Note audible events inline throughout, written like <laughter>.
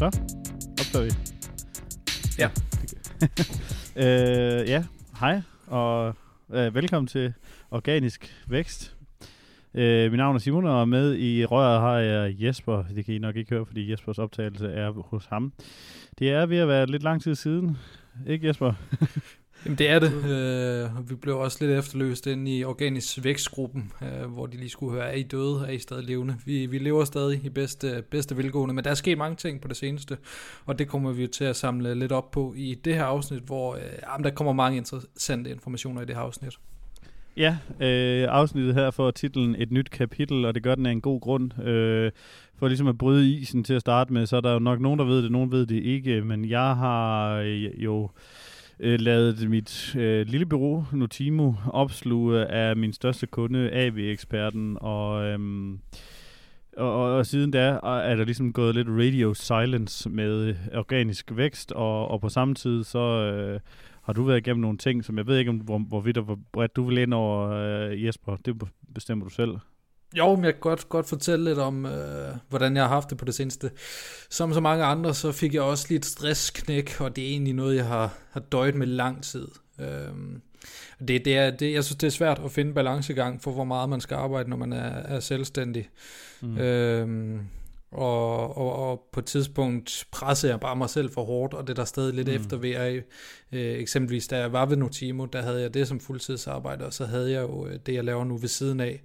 Så, optager vi. Ja. <laughs> øh, ja, hej, og øh, velkommen til Organisk Vækst. Øh, mit navn er Simon, og med i røret har jeg Jesper. Det kan I nok ikke høre, fordi Jespers optagelse er hos ham. Det er ved at være lidt lang tid siden, ikke Jesper? <laughs> Jamen det er det. Øh, vi blev også lidt efterløst ind i Organisk Vækstgruppen, øh, hvor de lige skulle høre, er I døde, er I stadig levende? Vi, vi lever stadig i bedste, bedste velgående, men der er sket mange ting på det seneste, og det kommer vi jo til at samle lidt op på i det her afsnit, hvor øh, jamen, der kommer mange interessante informationer i det her afsnit. Ja, øh, afsnittet her får titlen Et nyt kapitel, og det gør den af en god grund. Øh, for ligesom at bryde isen til at starte med, så er der jo nok nogen, der ved det, nogen ved det ikke, men jeg har øh, jo øh, Øh, lavet mit øh, lille bureau, Notimo, opsluge af min største kunde, AV-eksperten, og... Øh, og, og, og siden da er der ligesom gået lidt radio silence med organisk vækst, og, og på samme tid så øh, har du været igennem nogle ting, som jeg ved ikke, om hvor, hvorvidt og hvor bredt du vil ind over øh, Jesper. Det bestemmer du selv. Jo, men jeg kan godt, godt fortælle lidt om, øh, hvordan jeg har haft det på det seneste. Som så mange andre, så fik jeg også lidt stressknæk, og det er egentlig noget, jeg har, har døjet med lang tid. Øh, det, det er, det, jeg synes, det er svært at finde balancegang for, hvor meget man skal arbejde, når man er, er selvstændig. Mm. Øh, og, og, og på et tidspunkt pressede jeg bare mig selv for hårdt, og det der stadig lidt mm. efter ved jeg, øh, eksempelvis da jeg var ved Notimo, der havde jeg det som fuldtidsarbejde, og så havde jeg jo øh, det, jeg laver nu ved siden af.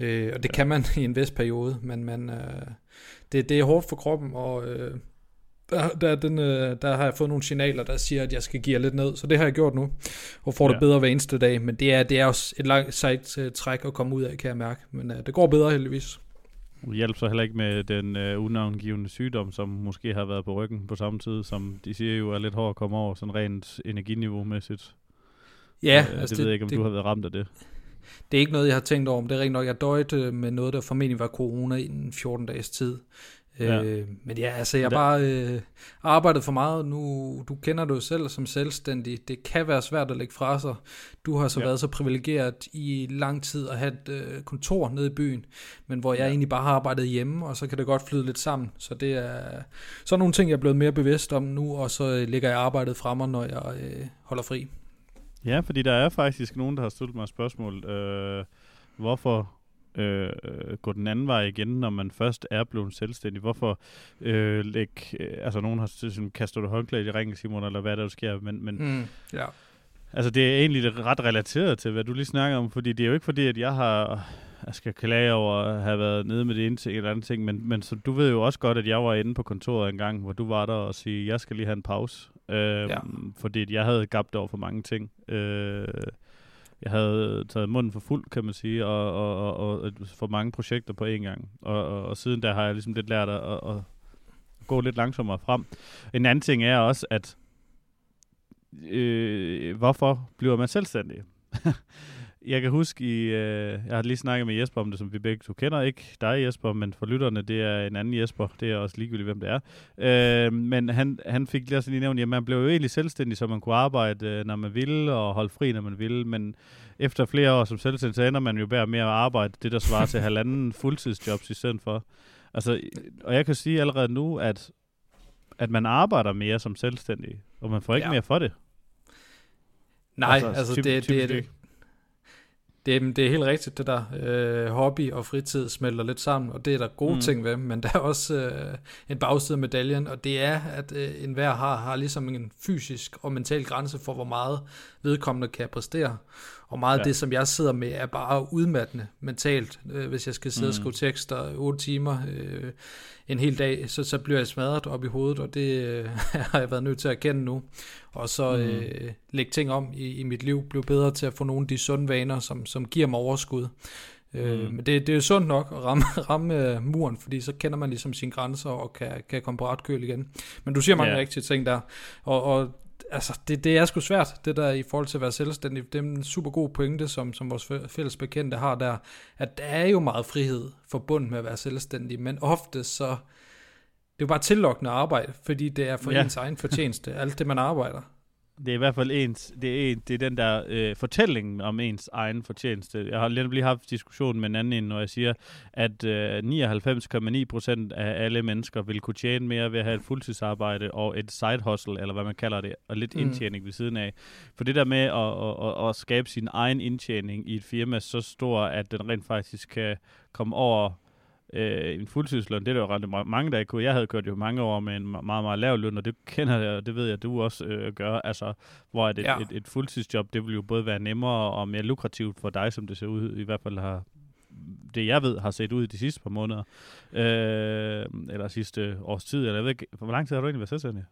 Øh, og det ja. kan man i en vis periode, men man, øh, det, det er hårdt for kroppen, og øh, der, der, den, øh, der har jeg fået nogle signaler, der siger, at jeg skal give lidt ned. Så det har jeg gjort nu, og får ja. det bedre hver eneste dag. Men det er, det er også et langt sejt uh, træk at komme ud af, kan jeg mærke. Men uh, det går bedre heldigvis. Det hjælper så heller ikke med den uh, unavngivende sygdom, som måske har været på ryggen på samme tid, som de siger jo er lidt hårdt at komme over, sådan rent energiniveau-mæssigt. Ja, uh, altså det, det ved jeg ikke, om det, du har været ramt af det. Det er ikke noget, jeg har tænkt over, men det er rent nok, jeg døjte med noget, der formentlig var corona i en 14 dages tid. Ja. Øh, men ja, altså jeg har bare øh, arbejdet for meget. Nu, du kender det jo selv som selvstændig. Det kan være svært at lægge fra sig. Du har så ja. været så privilegeret i lang tid at have et øh, kontor nede i byen, men hvor jeg ja. egentlig bare har arbejdet hjemme, og så kan det godt flyde lidt sammen. Så det er så nogle ting, jeg er blevet mere bevidst om nu, og så øh, lægger jeg arbejdet fra mig, når jeg øh, holder fri. Ja, fordi der er faktisk nogen, der har stillet mig spørgsmål. Øh, hvorfor øh, gå den anden vej igen, når man først er blevet selvstændig? Hvorfor øh, lægge, øh, altså nogen har sådan, kaster du håndklædet i ringen, Simon, eller hvad der sker, men, men mm, ja. altså det er egentlig ret relateret til, hvad du lige snakker om, fordi det er jo ikke fordi, at jeg har jeg skal klage over at have været nede med det ene ting eller andet ting, men, men så du ved jo også godt, at jeg var inde på kontoret en gang, hvor du var der og sige, jeg skal lige have en pause, øh, ja. fordi jeg havde gabt over for mange ting. Øh, jeg havde taget munden for fuld, kan man sige, og, og, og, og for mange projekter på én gang. Og, og, og siden der har jeg ligesom lidt lært at, at, at gå lidt langsommere frem. En anden ting er også, at øh, hvorfor bliver man selvstændig? <laughs> jeg kan huske, i, øh, jeg har lige snakket med Jesper om det, som vi begge to kender. Ikke dig, Jesper, men for lytterne, det er en anden Jesper. Det er også ligegyldigt, hvem det er. Øh, men han, han fik lige, lige nævnt, at man blev jo egentlig selvstændig, så man kunne arbejde, øh, når man ville, og holde fri, når man ville. Men efter flere år som selvstændig, så ender man jo bare med at arbejde det, der svarer til halvanden <laughs> fuldtidsjobs i stedet for. Altså, og jeg kan sige allerede nu, at, at man arbejder mere som selvstændig, og man får ikke ja. mere for det. Nej, altså, altså typ, det, det, det, det, det er helt rigtigt, det der øh, hobby og fritid smelter lidt sammen, og det er der gode mm. ting ved, men der er også øh, en bagside af medaljen, og det er, at øh, enhver har, har ligesom en fysisk og mental grænse for, hvor meget vedkommende kan præstere. Og meget ja. af det, som jeg sidder med, er bare udmattende mentalt. Øh, hvis jeg skal sidde mm. og skrive tekster 8 timer øh, en hel dag, så, så bliver jeg smadret op i hovedet, og det øh, <laughs> har jeg været nødt til at erkende nu. Og så mm. øh, lægge ting om i, i mit liv, blive bedre til at få nogle af de sunde vaner, som, som giver mig overskud. Øh, mm. Men det, det er jo sundt nok at ramme, <laughs> ramme muren, fordi så kender man ligesom sine grænser og kan, kan komme på ret køl igen. Men du siger mange yeah. rigtige ting der, og, og altså, det, det er sgu svært, det der i forhold til at være selvstændig. Det er en super god pointe, som, som vores fælles bekendte har der, at der er jo meget frihed forbundet med at være selvstændig, men ofte så, det er jo bare tillokkende arbejde, fordi det er for ja. ens egen fortjeneste, alt det man arbejder. Det er i hvert fald ens, det er, en, det er den der øh, fortælling om ens egen fortjeneste. Jeg har lige haft diskussion med en anden, når jeg siger, at øh, 99,9 procent af alle mennesker vil kunne tjene mere ved at have et fuldtidsarbejde og et side hustle, eller hvad man kalder det, og lidt mm. indtjening ved siden af. For det der med at, at, at, at skabe sin egen indtjening i et firma så stor, at den rent faktisk kan komme over øh, en fuldtidsløn, det er der jo ret mange, der ikke kunne. Jeg havde kørt jo mange år med en meget, meget lav løn, og det kender jeg, og det ved jeg, at du også øh, gør. Altså, hvor et, ja. et, et fuldtidsjob, det vil jo både være nemmere og mere lukrativt for dig, som det ser ud, i hvert fald har det jeg ved, har set ud i de sidste par måneder, øh, eller sidste års tid, eller jeg ved ikke, hvor lang tid har du egentlig været selvstændig?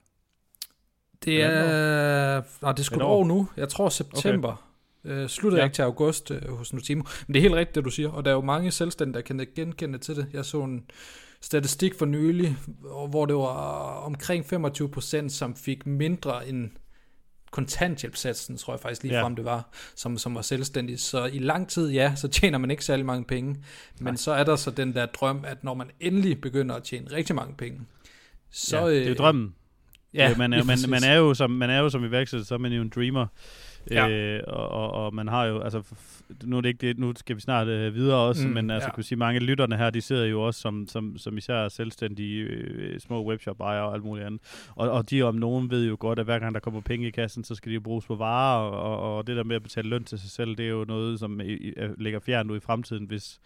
Det er, nej, det er sgu et år nu. Jeg tror september. Okay. Øh, slutter ja. ikke til august øh, hos Notimo. Men det er helt rigtigt, det du siger. Og der er jo mange selvstændige, der kan genkende til det. Jeg så en statistik for nylig, hvor det var omkring 25%, som fik mindre end kontanthjælpssatsen, tror jeg faktisk lige ja. frem det var, som, som var selvstændig. Så i lang tid, ja, så tjener man ikke særlig mange penge. Men Nej. så er der så den der drøm, at når man endelig begynder at tjene rigtig mange penge, så... Ja, det er øh, drømmen. Ja, øh, man, er, man, man, er jo som, man er jo som iværksætter, så er man jo en dreamer. Ja. Øh, og, og, og man har jo, altså, nu er det ikke det, nu skal vi snart øh, videre også, mm, men altså, ja. kan sige, mange af lytterne her, de sidder jo også som, som, som især selvstændige øh, små webshop-ejere og alt muligt andet. Og, og de om nogen ved jo godt, at hver gang der kommer penge i kassen, så skal de jo bruges på varer, og, og, og det der med at betale løn til sig selv, det er jo noget, som i, i, ligger fjernt ud i fremtiden, hvis,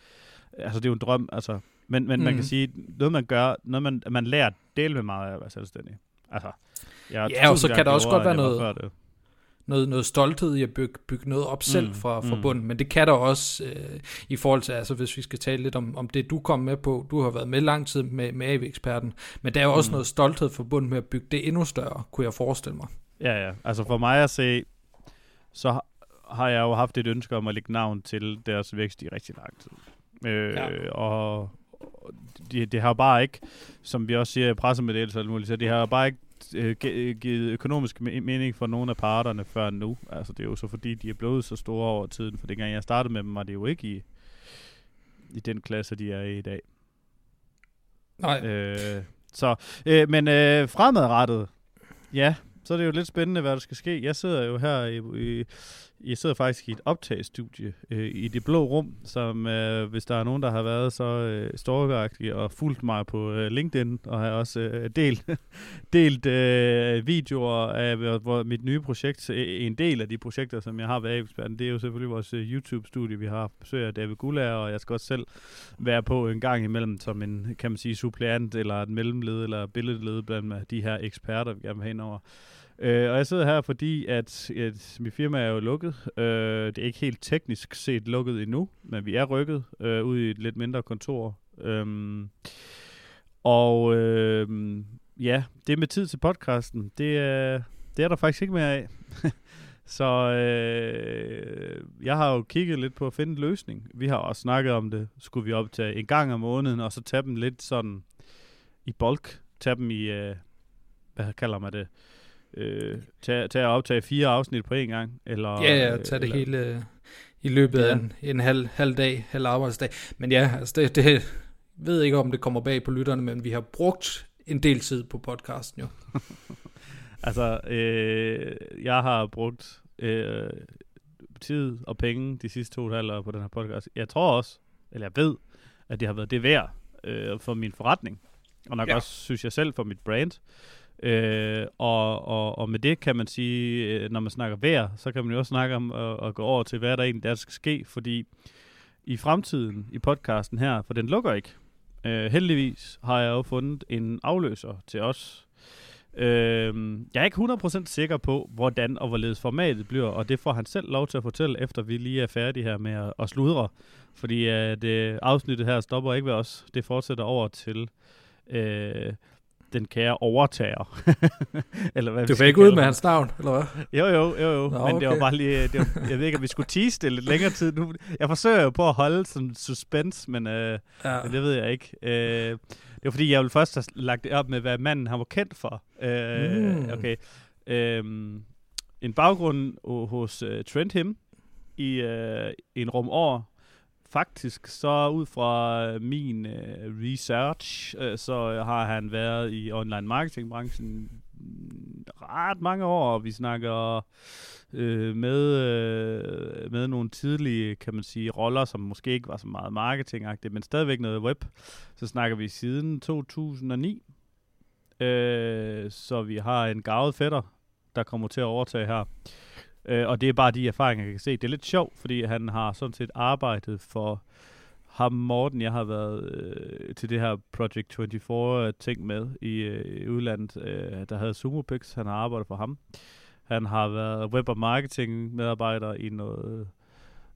altså det er jo en drøm, altså, men, men mm. man kan sige, noget man gør, noget man, man lærer at dele med meget af at være selvstændig. Altså, jeg ja, og så kan der også godt være noget, noget, noget stolthed i at bygge, bygge noget op selv mm, fra, fra mm. bunden, men det kan der også øh, i forhold til, altså hvis vi skal tale lidt om, om det, du kom med på, du har været med lang tid med, med AV-eksperten, men der er jo også mm. noget stolthed forbundet med at bygge det endnu større, kunne jeg forestille mig. Ja, ja, altså for mig at se, så har jeg jo haft et ønske om at lægge navn til deres vækst i rigtig lang tid. Øh, ja. Og det, det har bare ikke, som vi også siger i pressemeddelelser, så det har bare ikke øh, givet økonomisk mening for nogle af parterne før nu. Altså det er jo så fordi, de er blevet så store over tiden, for dengang jeg startede med dem, var det jo ikke i, i den klasse, de er i i dag. Nej. Øh, så, øh, men øh, fremadrettet, ja, så er det jo lidt spændende, hvad der skal ske. Jeg sidder jo her i, i jeg sidder faktisk i et optagestudie øh, i det blå rum, som øh, hvis der er nogen, der har været så øh, storkeagtige og fulgt mig på øh, LinkedIn, og har også øh, delt, <laughs> delt øh, videoer af hvor mit nye projekt, øh, en del af de projekter, som jeg har været eksperten, det er jo selvfølgelig vores øh, YouTube-studie, vi har besøg af David Gullager, og jeg skal også selv være på en gang imellem som en, kan man sige, suppleant, eller et mellemled, eller billedled blandt de her eksperter, vi gerne vil have ind over. Øh, og jeg sidder her, fordi at, at mit firma er jo lukket. Øh, det er ikke helt teknisk set lukket endnu, men vi er rykket øh, ud i et lidt mindre kontor. Øhm, og øh, ja, det med tid til podcasten, det det er der faktisk ikke mere af. <laughs> Så øh, jeg har jo kigget lidt på at finde en løsning. Vi har også snakket om det. Skulle vi optage en gang om måneden, og så tage dem lidt sådan i bulk. Tage dem i, øh, hvad kalder man det? øh, tage, tage at optage fire afsnit på en gang? Eller, ja, ja, tage det hele øh, i løbet ja. af en, en halv, halv dag, halv arbejdsdag. Men ja, altså det, det ved ikke, om det kommer bag på lytterne, men vi har brugt en del tid på podcasten jo. <laughs> altså, øh, jeg har brugt øh, tid og penge de sidste to og år på den her podcast. Jeg tror også, eller jeg ved, at det har været det værd øh, for min forretning. Og nok ja. også, synes jeg selv, for mit brand. Øh, og, og, og med det kan man sige, øh, når man snakker vejr, så kan man jo også snakke om at, at gå over til, hvad der egentlig der skal ske, fordi i fremtiden i podcasten her, for den lukker ikke, øh, heldigvis har jeg jo fundet en afløser til os. Øh, jeg er ikke 100% sikker på, hvordan og hvorledes formatet bliver, og det får han selv lov til at fortælle, efter vi lige er færdige her med at, at sludre. Fordi at, øh, afsnittet her stopper ikke ved os. Det fortsætter over til... Øh, den kære overtager. <laughs> eller hvad du fik ikke ud med hans navn, eller hvad? Jo, jo, jo, jo. Nå, men okay. det var bare lige, det var, jeg ved ikke, om vi skulle tease det lidt længere tid nu. Jeg forsøger jo på at holde sådan suspense, men, øh, ja. men det ved jeg ikke. Øh, det var fordi, jeg ville først have lagt det op med, hvad manden han var kendt for. Øh, mm. Okay. Øh, en baggrund hos uh, Trent Him i uh, en rum år, faktisk så ud fra øh, min øh, research, øh, så øh, har han været i online marketingbranchen mm, ret mange år, vi snakker øh, med, øh, med nogle tidlige, kan man sige, roller, som måske ikke var så meget marketingagtigt, men stadigvæk noget web. Så snakker vi siden 2009. Øh, så vi har en gavet fætter, der kommer til at overtage her. Øh, og det er bare de erfaringer, jeg kan se. Det er lidt sjovt, fordi han har sådan set arbejdet for ham Morten, jeg har været øh, til det her Project 24 ting med i, øh, i udlandet, øh, der havde Sumopix, han har arbejdet for ham. Han har været web- og marketing medarbejder i noget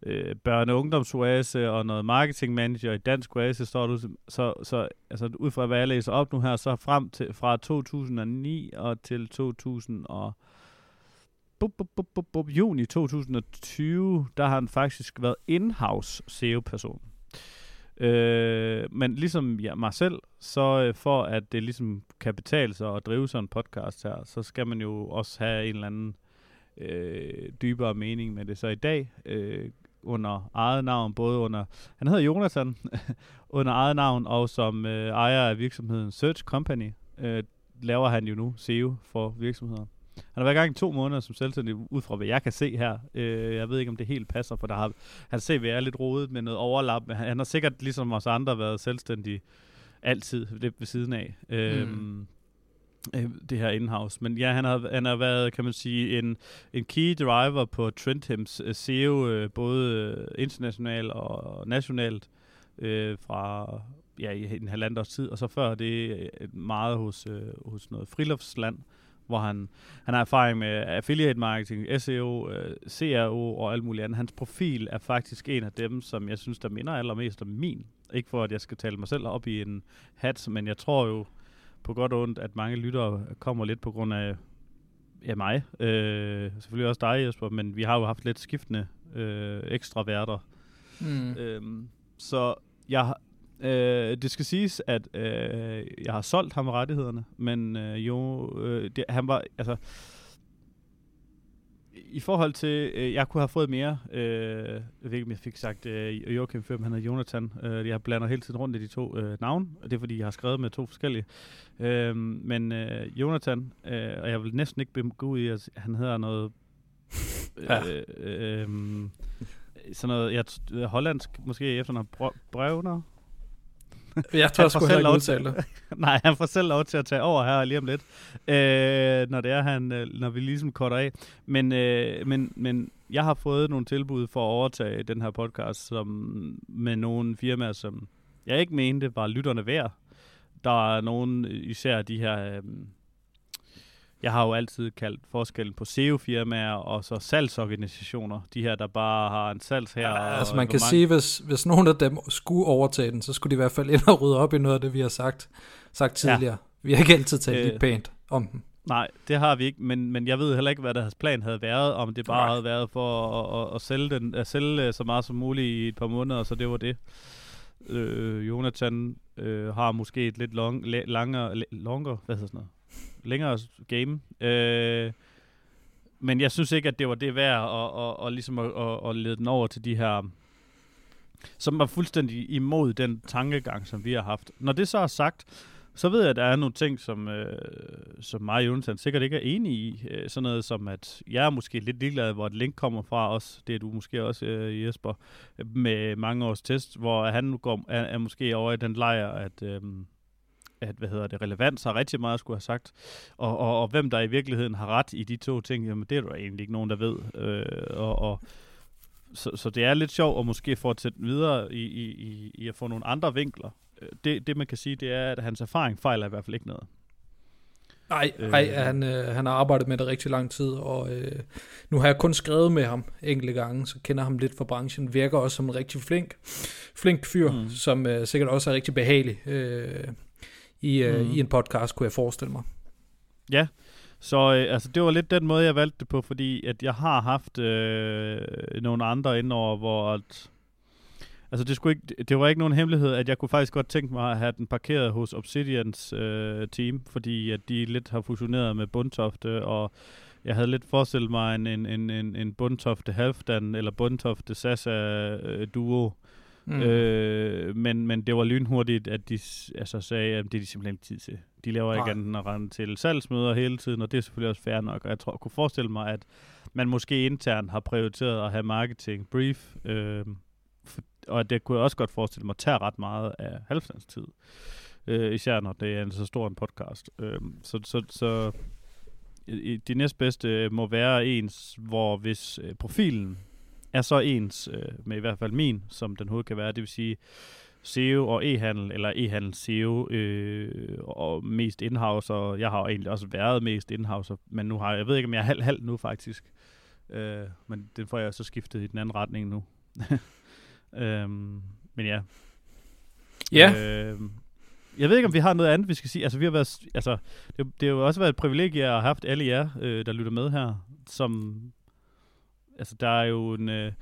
øh, børne- og ungdomsoase og noget marketing manager i Dansk Oase, står du, så, så altså, ud fra hvad jeg læser op nu her, så frem til fra 2009 og til 2000 og bup, bup, bup, bup, bup, juni 2020, der har han faktisk været in-house SEO-person. Øh, men ligesom ja, mig selv, så øh, for at det ligesom kan betale sig at drive sådan en podcast her, så skal man jo også have en eller anden øh, dybere mening med det. Så i dag, øh, under eget navn, både under, han hedder Jonathan, <laughs> under eget navn, og som øh, ejer af virksomheden Search Company, øh, laver han jo nu SEO for virksomheder. Han har været i gang i to måneder som selvstændig, ud fra hvad jeg kan se her. Øh, jeg ved ikke, om det helt passer, for der har, han ser, er lidt rodet med noget overlap. Han, han har sikkert, ligesom os andre, været selvstændig altid det ved siden af. Øh, mm. øh, det her in-house. Men ja, han har, han har været, kan man sige, en, en key driver på Trendhems SEO, øh, både uh, internationalt og nationalt, øh, fra ja, i en halvandet års tid, og så før det meget hos, øh, hos noget friluftsland, hvor han, han har erfaring med affiliate marketing, SEO, øh, CRO og alt muligt andet. Hans profil er faktisk en af dem, som jeg synes, der minder allermest om min. Ikke for, at jeg skal tale mig selv op i en hat, men jeg tror jo på godt og ondt, at mange lyttere kommer lidt på grund af ja, mig. Øh, selvfølgelig også dig, Jesper, men vi har jo haft lidt skiftende øh, ekstra værter. Mm. Øh, så jeg Øh, det skal siges, at øh, jeg har solgt ham rettighederne, men øh, jo, øh, det, han var, altså, i forhold til, øh, jeg kunne have fået mere, øh, jeg ved ikke, om jeg fik sagt øh, Joachim før, han hedder Jonathan. Øh, jeg blander hele tiden rundt i de to øh, navne, og det er fordi, jeg har skrevet med to forskellige. Øh, men øh, Jonathan, øh, og jeg vil næsten ikke gå ud i, at han hedder noget... <laughs> Øh, ja. øh, øh, sådan noget, jeg, hollandsk, måske efter noget Brøvner, <laughs> jeg tror sgu heller ikke det. <laughs> Nej, han får selv lov til at tage over her lige om lidt, øh, når det er han, øh, når vi ligesom korter af. Men, øh, men, men jeg har fået nogle tilbud for at overtage den her podcast som, med nogle firmaer, som jeg ikke mente var lytterne værd. Der er nogen, især de her... Øh, jeg har jo altid kaldt forskellen på SEO-firmaer og så salgsorganisationer. De her, der bare har en salgs her. Ja, altså man kan mange... sige, hvis, hvis nogen af dem skulle overtage den, så skulle de i hvert fald ind og rydde op i noget af det, vi har sagt, sagt tidligere. Ja. Vi har ikke altid talt øh, lidt pænt om dem. Nej, det har vi ikke, men, men jeg ved heller ikke, hvad deres plan havde været, om det bare Nej. havde været for at, at, at, sælge den, at sælge øh, så meget som muligt i et par måneder, så det var det. Øh, Jonathan øh, har måske et lidt long, langere, longer, hvad hedder sådan noget? Længere game. Øh, men jeg synes ikke, at det var det værd at, at, og ligesom at, at, at lede den over til de her, som var fuldstændig imod den tankegang, som vi har haft. Når det så er sagt, så ved jeg, at der er nogle ting, som, øh, som mig og Jonathan sikkert ikke er enige i. Øh, sådan noget som, at jeg er måske lidt ligeglad, hvor et link kommer fra os. Det er du måske også, øh, Jesper, med mange års test, hvor han nu går, er, er måske over i den lejr, at... Øh, at hvad hedder det, relevans har rigtig meget at skulle have sagt, og, og, og hvem der i virkeligheden har ret i de to ting, jamen det er der egentlig ikke nogen, der ved. Øh, og, og, så, så det er lidt sjovt at måske fortsætte videre i, i, i, i at få nogle andre vinkler. Øh, det, det man kan sige, det er, at hans erfaring fejler i hvert fald ikke noget. Nej, nej øh, han, øh, han har arbejdet med det rigtig lang tid, og øh, nu har jeg kun skrevet med ham enkelte gange, så kender ham lidt fra branchen. Virker også som en rigtig flink, flink fyr, mm. som øh, sikkert også er rigtig behagelig. Øh, i, øh, mm. i en podcast, kunne jeg forestille mig. Ja, så øh, altså, det var lidt den måde, jeg valgte det på, fordi at jeg har haft øh, nogle andre indover, hvor at, altså det, skulle ikke, det var ikke nogen hemmelighed, at jeg kunne faktisk godt tænke mig at have den parkeret hos Obsidians øh, team, fordi at de lidt har fusioneret med Bundtofte, og jeg havde lidt forestillet mig en, en, en, en, en Bundtofte Halfdan, eller Bundtofte Sasa øh, duo, Mm. Øh, men, men det var lynhurtigt, at de altså, sagde, at det er de simpelthen ikke tid til. De laver ikke andet end at rende til salgsmøder hele tiden, og det er selvfølgelig også fair nok. Og jeg tror, jeg kunne forestille mig, at man måske internt har prioriteret at have marketing brief, øh, for, og det kunne jeg også godt forestille mig, tager ret meget af halvstandstid. Øh, især når det er en så stor en podcast. Øh, så, så, så det næstbedste må være ens, hvor hvis øh, profilen er så ens øh, med i hvert fald min, som den hoved kan være, det vil sige SEO og e-handel, eller e-handel SEO, øh, og mest indhouse, og jeg har jo egentlig også været mest indhouse, men nu har jeg, jeg ved ikke, om jeg er halv-halv nu faktisk, øh, men den får jeg så skiftet i den anden retning nu. <laughs> øhm, men ja. Ja. Øh, jeg ved ikke, om vi har noget andet, vi skal sige. Altså, vi har været, altså, det, det har jo også været et privilegie at have haft alle jer, øh, der lytter med her, som, altså, der er jo en, øh,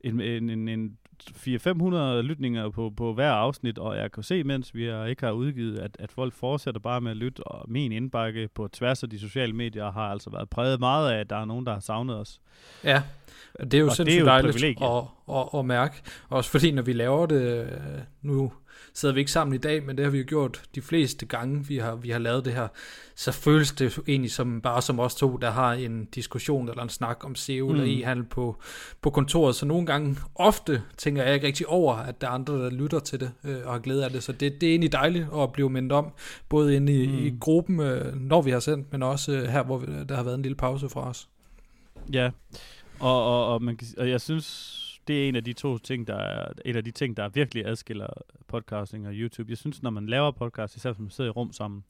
en, en, en, en 400-500 lytninger på, på hver afsnit, og jeg kan se, mens vi har, ikke har udgivet, at, at folk fortsætter bare med at lytte, og min indbakke på tværs af de sociale medier har altså været præget meget af, at der er nogen, der har savnet os. Ja, det er jo og sindssygt det er jo dejligt at, at, at mærke. Også fordi, når vi laver det, øh, nu sidder vi ikke sammen i dag, men det har vi jo gjort de fleste gange, vi har, vi har lavet det her, så føles det egentlig som bare som os to, der har en diskussion eller en snak om SEO mm. eller e-handel på, på kontoret. Så nogle gange, ofte tænker jeg ikke rigtig over, at der er andre, der lytter til det øh, og har glæde af det. Så det, det er egentlig dejligt at blive mindet om, både inde i, mm. i gruppen, øh, når vi har sendt, men også øh, her, hvor vi, der har været en lille pause fra os. Ja, og, og, og, man kan, og jeg synes, det er en af de to ting, der er, en af de ting, der virkelig adskiller podcasting og YouTube. Jeg synes, når man laver podcast, især hvis man sidder i rum sammen,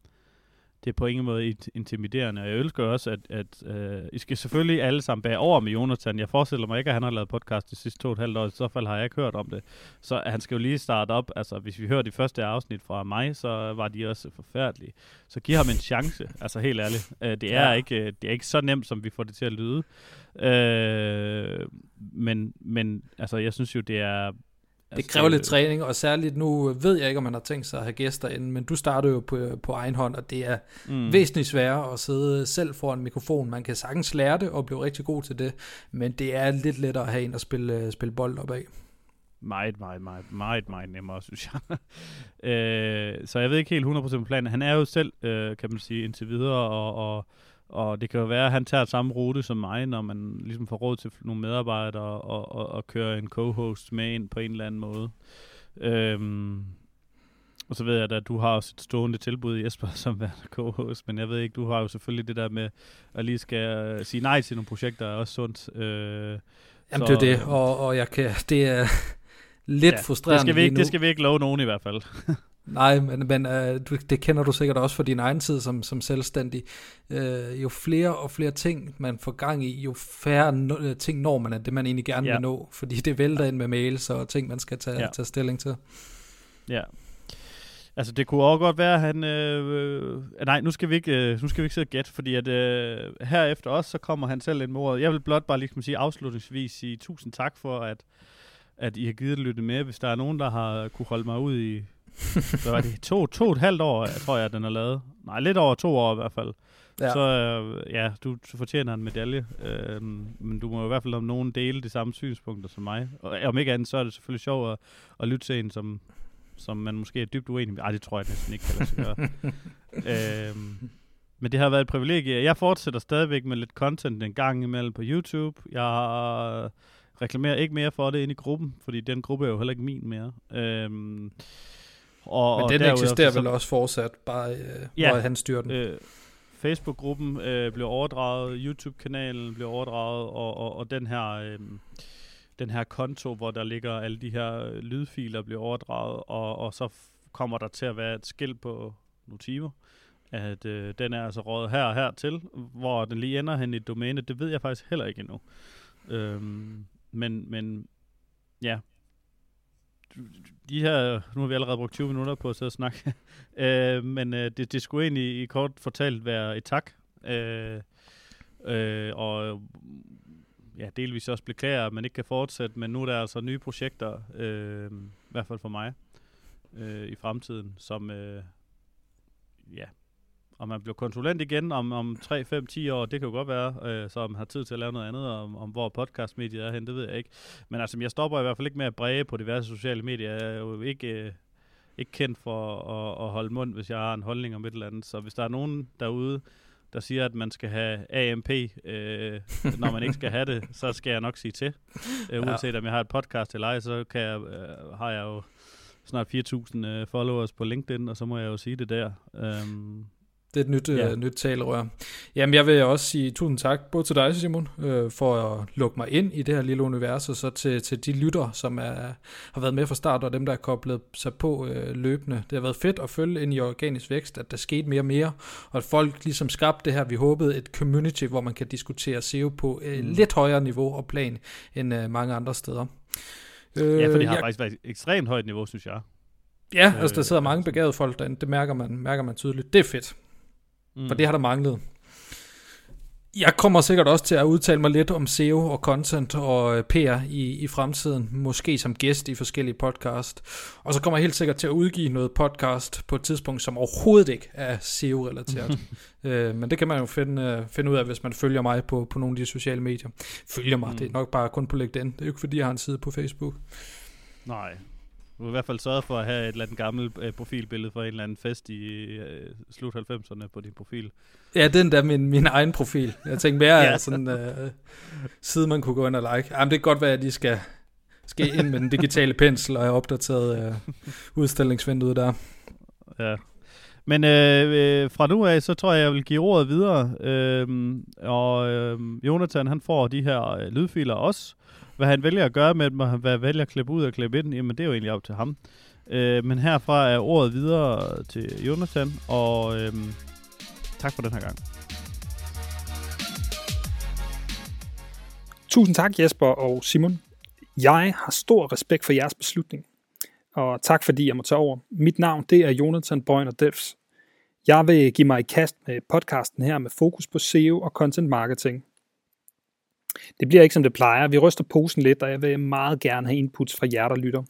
det er på ingen måde intimiderende. Og jeg ønsker også, at, at uh, I skal selvfølgelig alle sammen bage over med Jonathan. Jeg forestiller mig ikke, at han har lavet podcast de sidste to og et halvt år. I så fald har jeg ikke hørt om det. Så han skal jo lige starte op. Altså, hvis vi hører de første afsnit fra mig, så var de også forfærdelige. Så giv ham en chance. Altså, helt ærligt. Uh, det, er ja. ikke, det er ikke så nemt, som vi får det til at lyde. Uh, men, men altså, jeg synes jo, det er det altså, kræver lidt træning, og særligt nu ved jeg ikke, om man har tænkt sig at have gæster inden, men du starter jo på, på egen hånd, og det er mm. væsentligt sværere at sidde selv foran en mikrofon. Man kan sagtens lære det og blive rigtig god til det, men det er lidt lettere at have en at spille, spille bold op af. Meget, meget, meget, meget, meget nemmere, synes jeg. <laughs> øh, så jeg ved ikke helt 100% på planen. Han er jo selv, øh, kan man sige, indtil videre, og, og og det kan jo være, at han tager samme rute som mig, når man ligesom får råd til nogle medarbejdere og, og, og kører en co-host med ind på en eller anden måde. Øhm, og så ved jeg at du har også et stående tilbud, Jesper, <laughs> som er co-host, men jeg ved ikke, du har jo selvfølgelig det der med at lige skal sige nej til nogle projekter, er også sundt. Øh, Jamen så, det er det, og, og jeg kan, det er <laughs> lidt ja, frustrerende det skal, vi ikke, det skal vi ikke love nogen i hvert fald. <laughs> Nej, men, men øh, du, det kender du sikkert også for din egen tid som, som selvstændig. Øh, jo flere og flere ting, man får gang i, jo færre no, øh, ting når man af det, man egentlig gerne ja. vil nå. Fordi det vælter ind med mails og ting, man skal tage, ja. tage stilling til. Ja. Altså, det kunne også godt være, at han... Øh, nej, nu skal vi ikke, øh, nu skal vi ikke sidde og gætte, fordi at øh, herefter også, så kommer han selv ind med ordet. Jeg vil blot bare ligesom sige afslutningsvis sige tusind tak for, at, at I har givet lytte med. Hvis der er nogen, der har kunne holde mig ud i <laughs> så var det to, to og et halvt år, tror jeg, den er lavet. Nej, lidt over to år i hvert fald. Ja. Så øh, ja, du, du fortjener en medalje. Øh, men du må i hvert fald om nogen dele de samme synspunkter som mig. Og om ikke andet, så er det selvfølgelig sjovt at, at lytte til en, som, som man måske er dybt uenig med. Ej, det tror jeg næsten ikke kan lade sig gøre. <laughs> øh, men det har været et privilegie. Jeg fortsætter stadigvæk med lidt content en gang imellem på YouTube. Jeg reklamerer ikke mere for det ind i gruppen, fordi den gruppe er jo heller ikke min mere. Øh, og, Men den og eksisterer vel også fortsat, bare øh, ja, hvor han styrer den. Øh, Facebook-gruppen øh, blev overdraget, YouTube-kanalen blev overdraget, og, og, og den her... Øh, den her konto, hvor der ligger alle de her lydfiler, bliver overdraget, og, og så kommer der til at være et skilt på Notivo, at øh, den er altså rådet her og her til, hvor den lige ender hen i domæne, det ved jeg faktisk heller ikke endnu. Øhm, men, men ja, de her, nu har vi allerede brugt 20 minutter på at sidde og snakke, <laughs> øh, men øh, det, det skulle egentlig i kort fortalt være et tak, øh, øh, og ja, delvis også beklager, at man ikke kan fortsætte, men nu er der altså nye projekter, øh, i hvert fald for mig, øh, i fremtiden, som øh, ja, om man bliver konsulent igen om, om 3, 5, 10 år, det kan jo godt være, øh, så man har tid til at lave noget andet, om, om hvor podcastmediet er hen, det ved jeg ikke. Men altså, jeg stopper i hvert fald ikke med at bræge på diverse sociale medier. Jeg er jo ikke, øh, ikke kendt for at, at holde mund, hvis jeg har en holdning om et eller andet. Så hvis der er nogen derude, der siger, at man skal have AMP, øh, når man ikke skal have det, <laughs> så skal jeg nok sige til. Øh, uanset ja. om jeg har et podcast eller ej, så kan jeg, øh, har jeg jo snart 4.000 øh, followers på LinkedIn, og så må jeg jo sige det der. Um, det er et nyt, ja. uh, nyt talerør. Jamen, jeg vil også sige tusind tak, både til dig, Simon, uh, for at lukke mig ind i det her lille univers, og så til, til de lytter, som er, har været med fra start, og dem, der er koblet sig på uh, løbende. Det har været fedt at følge ind i organisk vækst, at der skete mere og mere, og at folk ligesom skabte det her, vi håbede, et community, hvor man kan diskutere SEO på uh, mm. lidt højere niveau og plan, end uh, mange andre steder. Uh, ja, for det har jeg, faktisk været et ekstremt højt niveau, synes jeg. Ja, altså der sidder mange begavede folk derinde, det mærker man, mærker man tydeligt. Det er fedt. Mm. For det har der manglet. Jeg kommer sikkert også til at udtale mig lidt om SEO og content og øh, PR i, i fremtiden, måske som gæst i forskellige podcast. Og så kommer jeg helt sikkert til at udgive noget podcast på et tidspunkt, som overhovedet ikke er SEO-relateret. <laughs> øh, men det kan man jo finde, øh, finde ud af, hvis man følger mig på, på nogle af de sociale medier. Følger mig, mm. det er nok bare kun på LinkedIn. Det er jo ikke fordi, jeg har en side på Facebook. Nej, du har i hvert fald sørget for at have et eller andet gammelt øh, profilbillede for en eller anden fest i øh, slut 90'erne på din profil. Ja, den der min, min egen profil. Jeg tænkte mere <laughs> ja. sådan øh, side, man kunne gå ind og like. Jamen, det kan godt være, at de skal, skal ind med den digitale pensel og have opdateret øh, udstillingsvinduet der. Ja. Men øh, øh, fra nu af, så tror jeg, jeg vil give ordet videre. Øh, og øh, Jonathan, han får de her øh, lydfiler også. Hvad han vælger at gøre med dem, og hvad han vælger at klippe ud og klippe ind, jamen det er jo egentlig op til ham. Øh, men herfra er ordet videre til Jonathan, og øh, tak for den her gang. Tusind tak Jesper og Simon. Jeg har stor respekt for jeres beslutning, og tak fordi jeg må tage over. Mit navn det er Jonathan Bøjner Delfs. Jeg vil give mig i kast med podcasten her med fokus på SEO og content marketing – det bliver ikke som det plejer. Vi ryster posen lidt, og jeg vil meget gerne have inputs fra jer, der lytter.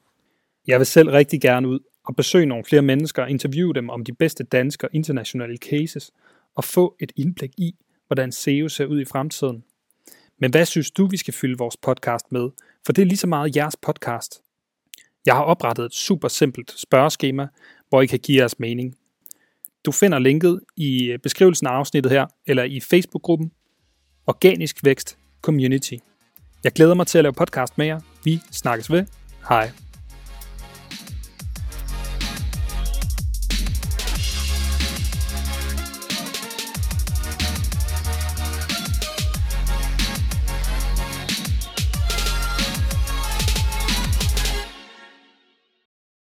Jeg vil selv rigtig gerne ud og besøge nogle flere mennesker og interviewe dem om de bedste danske og internationale cases og få et indblik i, hvordan SEO ser ud i fremtiden. Men hvad synes du, vi skal fylde vores podcast med? For det er lige så meget jeres podcast. Jeg har oprettet et super simpelt spørgeskema, hvor I kan give jeres mening. Du finder linket i beskrivelsen af afsnittet her, eller i Facebook-gruppen Organisk Vækst community. Jeg glæder mig til at lave podcast med jer. Vi snakkes ved. Hej.